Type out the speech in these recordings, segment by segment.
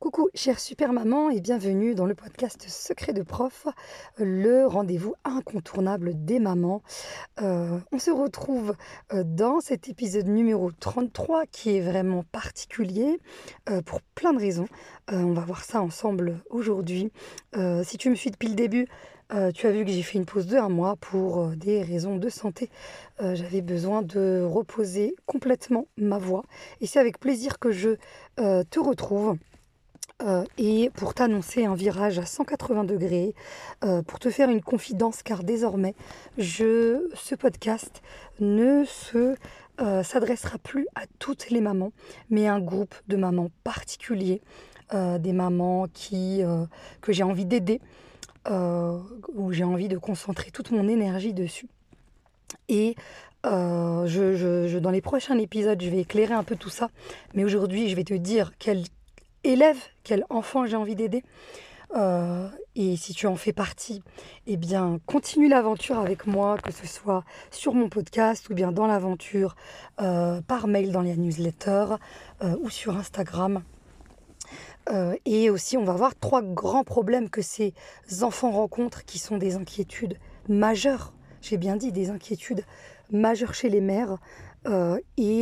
Coucou chère super maman et bienvenue dans le podcast Secret de prof, le rendez-vous incontournable des mamans. Euh, on se retrouve euh, dans cet épisode numéro 33 qui est vraiment particulier euh, pour plein de raisons. on va voir ça ensemble aujourd'hui. si tu me suis depuis le début, tu as vu que j'ai fait une pause de un mois pour des raisons de santé. J'avais besoin de reposer complètement ma voix et c'est avec plaisir que je te retrouve. Euh, et pour t'annoncer un virage à 180 degrés, euh, pour te faire une confidence, car désormais, ce podcast ne euh, s'adressera plus à toutes les mamans, mais à un groupe de mamans particuliers, des mamans qui, que j'ai envie d'aider, où j'ai envie de concentrer toute mon énergie dessus. Et je, dans les prochains épisodes, je vais éclairer un peu tout ça, mais aujourd'hui, je vais te dire quel élève, quel enfant j'ai envie d'aider. Euh, et si tu en fais partie, eh bien, continue l'aventure avec moi, que ce soit sur mon podcast ou bien dans l'aventure euh, par mail dans les newsletters euh, ou sur Instagram. et aussi, on va voir trois grands problèmes que ces enfants rencontrent qui sont des inquiétudes majeures. J'ai bien dit des inquiétudes majeures chez les mères. et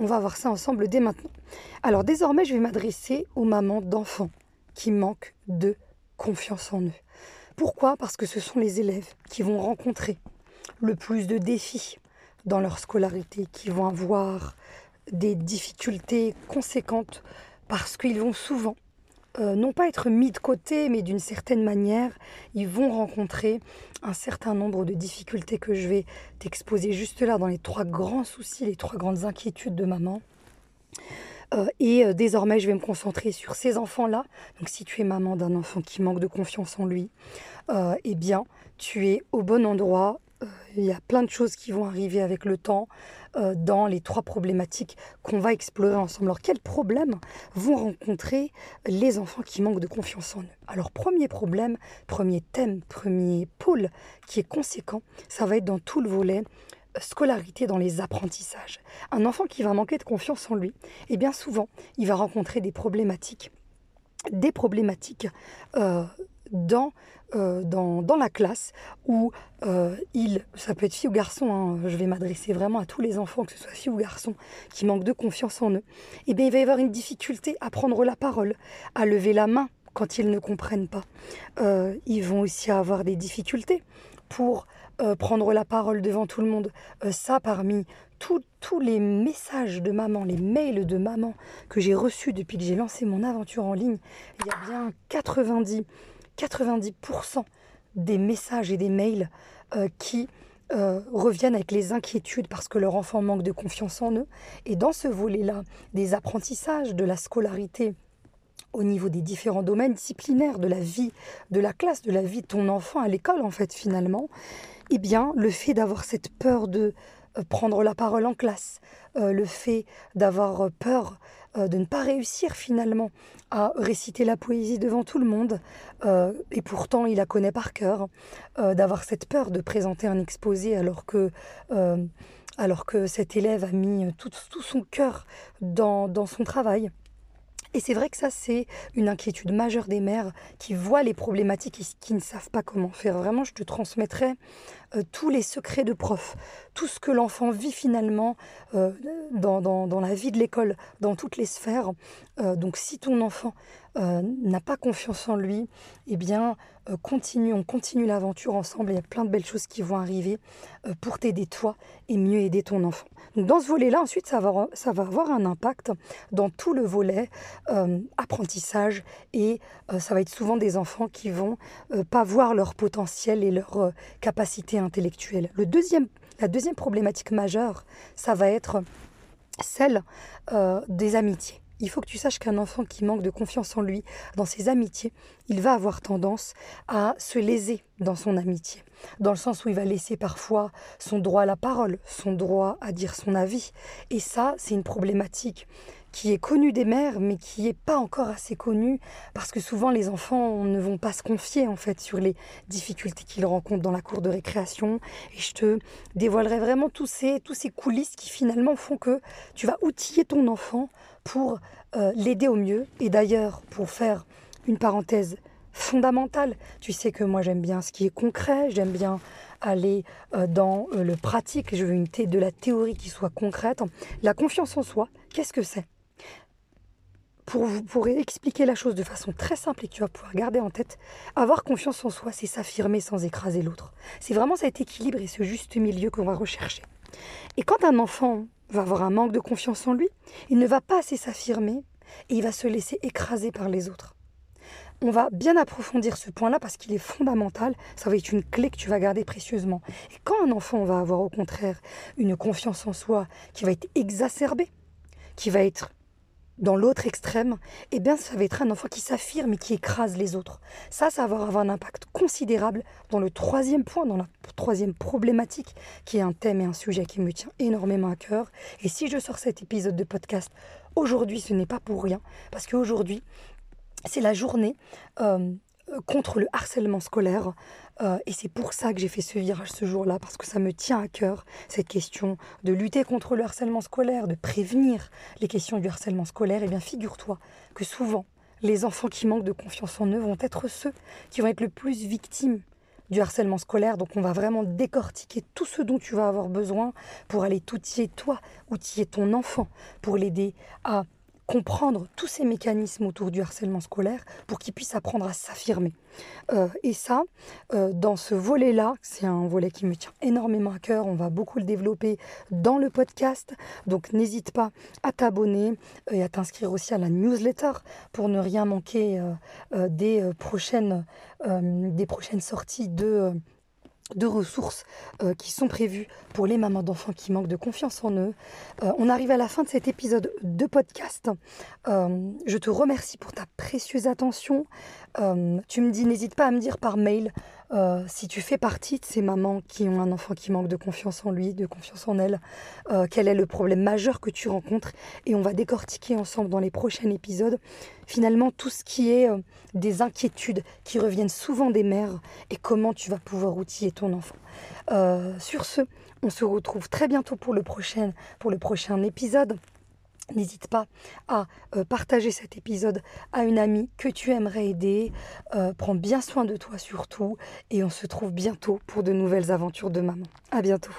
on va voir ça ensemble dès maintenant. Alors désormais, je vais m'adresser aux mamans d'enfants qui manquent de confiance en eux. Pourquoi? Parce que ce sont les élèves qui vont rencontrer le plus de défis dans leur scolarité, qui vont avoir des difficultés conséquentes parce qu'ils vont souvent euh, non pas être mis de côté, mais d'une certaine manière, ils vont rencontrer un certain nombre de difficultés que je vais t'exposer juste là dans les trois grands soucis, les trois grandes inquiétudes de maman. Euh, et euh, désormais, je vais me concentrer sur ces enfants-là. Donc, si tu es maman d'un enfant qui manque de confiance en lui, eh bien, tu es au bon endroit. Il y a plein de choses qui vont arriver avec le temps. Euh, dans les trois problématiques qu'on va explorer ensemble. Alors, quels problèmes vont rencontrer les enfants qui manquent de confiance en eux? Alors, premier problème, premier thème, premier pôle qui est conséquent, ça va être dans tout le volet euh, scolarité dans les apprentissages. Un enfant qui va manquer de confiance en lui, et eh bien souvent, il va rencontrer des problématiques, des problématiques euh, dans euh, dans, dans, la classe où euh, il, ça peut être fille ou garçon, hein, je vais m'adresser vraiment à tous les enfants, que ce soit fille ou garçon, qui manquent de confiance en eux, et eh bien il va y avoir une difficulté à prendre la parole, à lever la main quand ils ne comprennent pas. Euh, ils vont aussi avoir des difficultés pour prendre la parole devant tout le monde. ça, parmi tous les messages de maman, les mails de maman que j'ai reçus depuis que j'ai lancé mon aventure en ligne, il y a bien 90 90% des messages et des mails euh, qui euh, reviennent avec les inquiétudes parce que leur enfant manque de confiance en eux. Et dans ce volet-là, des apprentissages, de la scolarité, au niveau des différents domaines disciplinaires de la vie de la classe, de la vie de ton enfant à l'école en fait finalement, eh bien le fait d'avoir cette peur de euh, prendre la parole en classe, le fait d'avoir peur euh, de ne pas réussir finalement à réciter la poésie devant tout le monde, euh, et pourtant il la connaît par cœur, euh, d'avoir cette peur de présenter un exposé alors que, cet élève a mis tout, son cœur dans son travail. Et c'est vrai que ça, c'est une inquiétude majeure des mères qui voient les problématiques et qui ne savent pas comment faire. Vraiment, je te transmettrai euh, tous les secrets de prof, tout ce que l'enfant vit finalement euh, dans, la vie de l'école, dans toutes les sphères. Euh, donc si ton enfant n'a pas confiance en lui, eh bien, continue, on continue l'aventure ensemble. Il y a plein de belles choses qui vont arriver pour t'aider toi et mieux aider ton enfant. Donc dans ce volet-là, ensuite, ça va, ça va avoir un impact dans tout le volet apprentissage et ça va être souvent des enfants qui vont pas voir leur potentiel et leur capacité intellectuelle. Le deuxième, la deuxième problématique majeure, ça va être celle euh, des amitiés. Il faut que tu saches qu'un enfant qui manque de confiance en lui, dans ses amitiés, il va avoir tendance à se léser dans son amitié. dans le sens où il va laisser parfois son droit à la parole, son droit à dire son avis. Et ça, c'est une problématique qui est connue des mères, mais qui n'est pas encore assez connue, parce que souvent les enfants ne vont pas se confier en fait sur les difficultés qu'ils rencontrent dans la cour de récréation. Et je te dévoilerai vraiment tous ces, tous ces coulisses qui finalement font que tu vas outiller ton enfant pour euh, l'aider au mieux. Et d'ailleurs, pour faire une parenthèse fondamentale, tu sais que moi j'aime bien ce qui est concret, j'aime bien aller euh, dans euh, le pratique, je veux une de la théorie qui soit concrète. La confiance en soi, qu'est-ce que c'est? Pour, pour expliquer la chose de façon très simple et que tu vas pouvoir garder en tête, avoir confiance en soi, c'est s'affirmer sans écraser l'autre. C'est vraiment cet équilibre et ce juste milieu qu'on va rechercher. Et quand un enfant va avoir un manque de confiance en lui, il ne va pas assez s'affirmer et il va se laisser écraser par les autres on va bien approfondir ce point-là parce qu'il est fondamental. Ça va être une clé que tu vas garder précieusement. Et quand un enfant va avoir au contraire une confiance en soi qui va être exacerbée, qui va être dans l'autre extrême, eh bien ça va être un enfant qui s'affirme et qui écrase les autres. Ça, ça va avoir un impact considérable dans le troisième point, dans la troisième problématique, qui est un thème et un sujet qui me tient énormément à cœur. Et si je sors cet épisode de podcast aujourd'hui, ce n'est pas pour rien, parce qu'aujourd'hui, c'est la journée euh, contre le harcèlement scolaire. Euh, et c'est pour ça que j'ai fait ce virage ce jour-là, parce que ça me tient à cœur, cette question de lutter contre le harcèlement scolaire, de prévenir les questions du harcèlement scolaire. Eh bien figure-toi que souvent, les enfants qui manquent de confiance en eux vont être ceux qui vont être le plus victimes du harcèlement scolaire. Donc on va vraiment décortiquer tout ce dont tu vas avoir besoin pour aller t'outiller toi, outiller ton enfant, pour l'aider à comprendre tous ces mécanismes autour du harcèlement scolaire pour qu'il puisse apprendre à s'affirmer. Euh, et ça, euh, dans ce volet-là, c'est un volet qui me tient énormément à cœur, on va beaucoup le développer dans le podcast, donc n'hésite pas à t'abonner et à t'inscrire aussi à la newsletter pour ne rien manquer euh, des, prochaines, des prochaines sorties de de ressources euh, qui sont prévues pour les mamans d'enfants qui manquent de confiance en eux. Euh, on arrive à la fin de cet épisode de podcast. Euh, je te remercie pour ta précieuse attention. tu me dis, n'hésite pas à me dire par mail euh, si tu fais partie de ces mamans qui ont un enfant qui manque de confiance en lui, de confiance en elle, euh, quel est le problème majeur que tu rencontres et on va décortiquer ensemble dans les prochains épisodes finalement tout ce qui est euh, des inquiétudes qui reviennent souvent des mères et comment tu vas pouvoir outiller ton enfant. sur ce, on se retrouve très bientôt pour le prochain, pour le prochain épisode. N'hésite pas à euh, partager cet épisode à une amie que tu aimerais aider. Euh, prends bien soin de toi surtout et on se trouve bientôt pour de nouvelles aventures de maman. À bientôt.